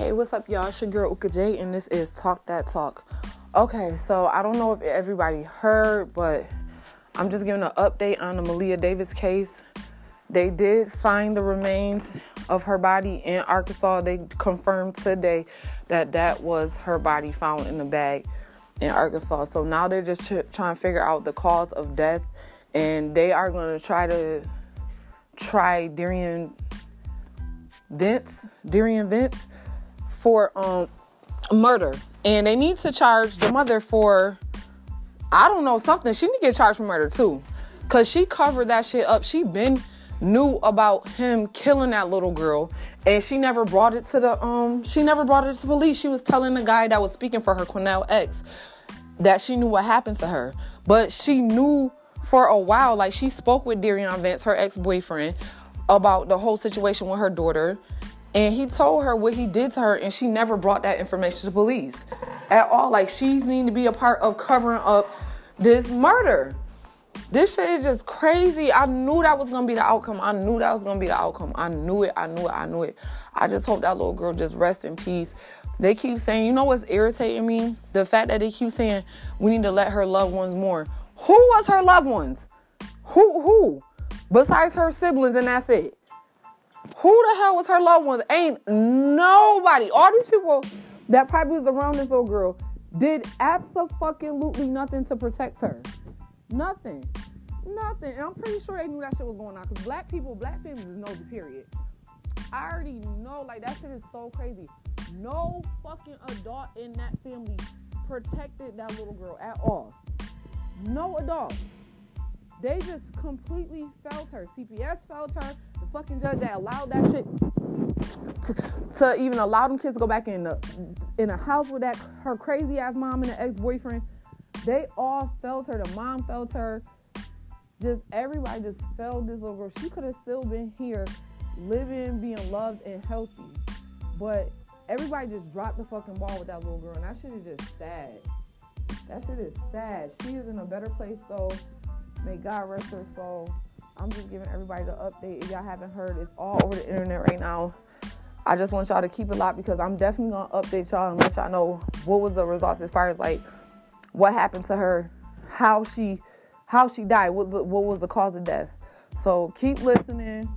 Hey, what's up, y'all? It's your girl Uka J, and this is Talk That Talk. Okay, so I don't know if everybody heard, but I'm just giving an update on the Maleah Davis case. They did find the remains of her body in Arkansas. They confirmed today that that was her body found in the bag in Arkansas. So now they're just trying to figure out the cause of death, and they are going to try to try Derion Vence, Derion Vence, for um murder, and they need to charge the mother for I don't know something. She need to get charged for murder too, cause she covered that shit up. She been knew about him killing that little girl and she never brought it to the um she never brought it to police. She was telling the guy that was speaking for her Quanell X that she knew what happened to her. But she knew for a while like she spoke with Darian Vance her ex-boyfriend about the whole situation with her daughter and he told her what he did to her and she never brought that information to police at all like she need to be a part of covering up this murder this shit is just crazy. I knew that was gonna be the outcome. I knew that was gonna be the outcome. I knew it. I knew it. I knew it. I just hope that little girl just rest in peace. They keep saying, you know what's irritating me? The fact that they keep saying we need to let her loved ones mourn. Who was her loved ones? Who who? Besides her siblings, and that's it. Who the hell was her loved ones? Ain't nobody. All these people that probably was around this little girl did absolutely nothing to protect her. Nothing. Nothing. And I'm pretty sure they knew that shit was going on. Because black people, black families know the period. I already know, like, that shit is so crazy. No fucking adult in that family protected that little girl at all. No adult. They just completely felt her. CPS felt her. The fucking judge that allowed that shit to, to even allow them kids to go back in the in a house with that her crazy ass mom and the ex boyfriend they all felt her. The mom felt her. Just everybody just felt this little girl. She could have still been here, living, being loved and healthy. But everybody just dropped the fucking ball with that little girl. And that shit is just sad. That shit is sad. She is in a better place though. May God rest her soul. I'm just giving everybody the update. If y'all haven't heard, it's all over the internet right now. I just want y'all to keep it locked because I'm definitely gonna update y'all and let y'all know what was the results as far as like what happened to her, how she how she died, what, what was the cause of death. So keep listening.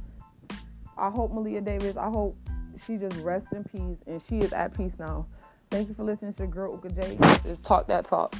I hope Maleah Davis, I hope she just rests in peace and she is at peace now. Thank you for listening to girl Uka J. This is Talk That Talk.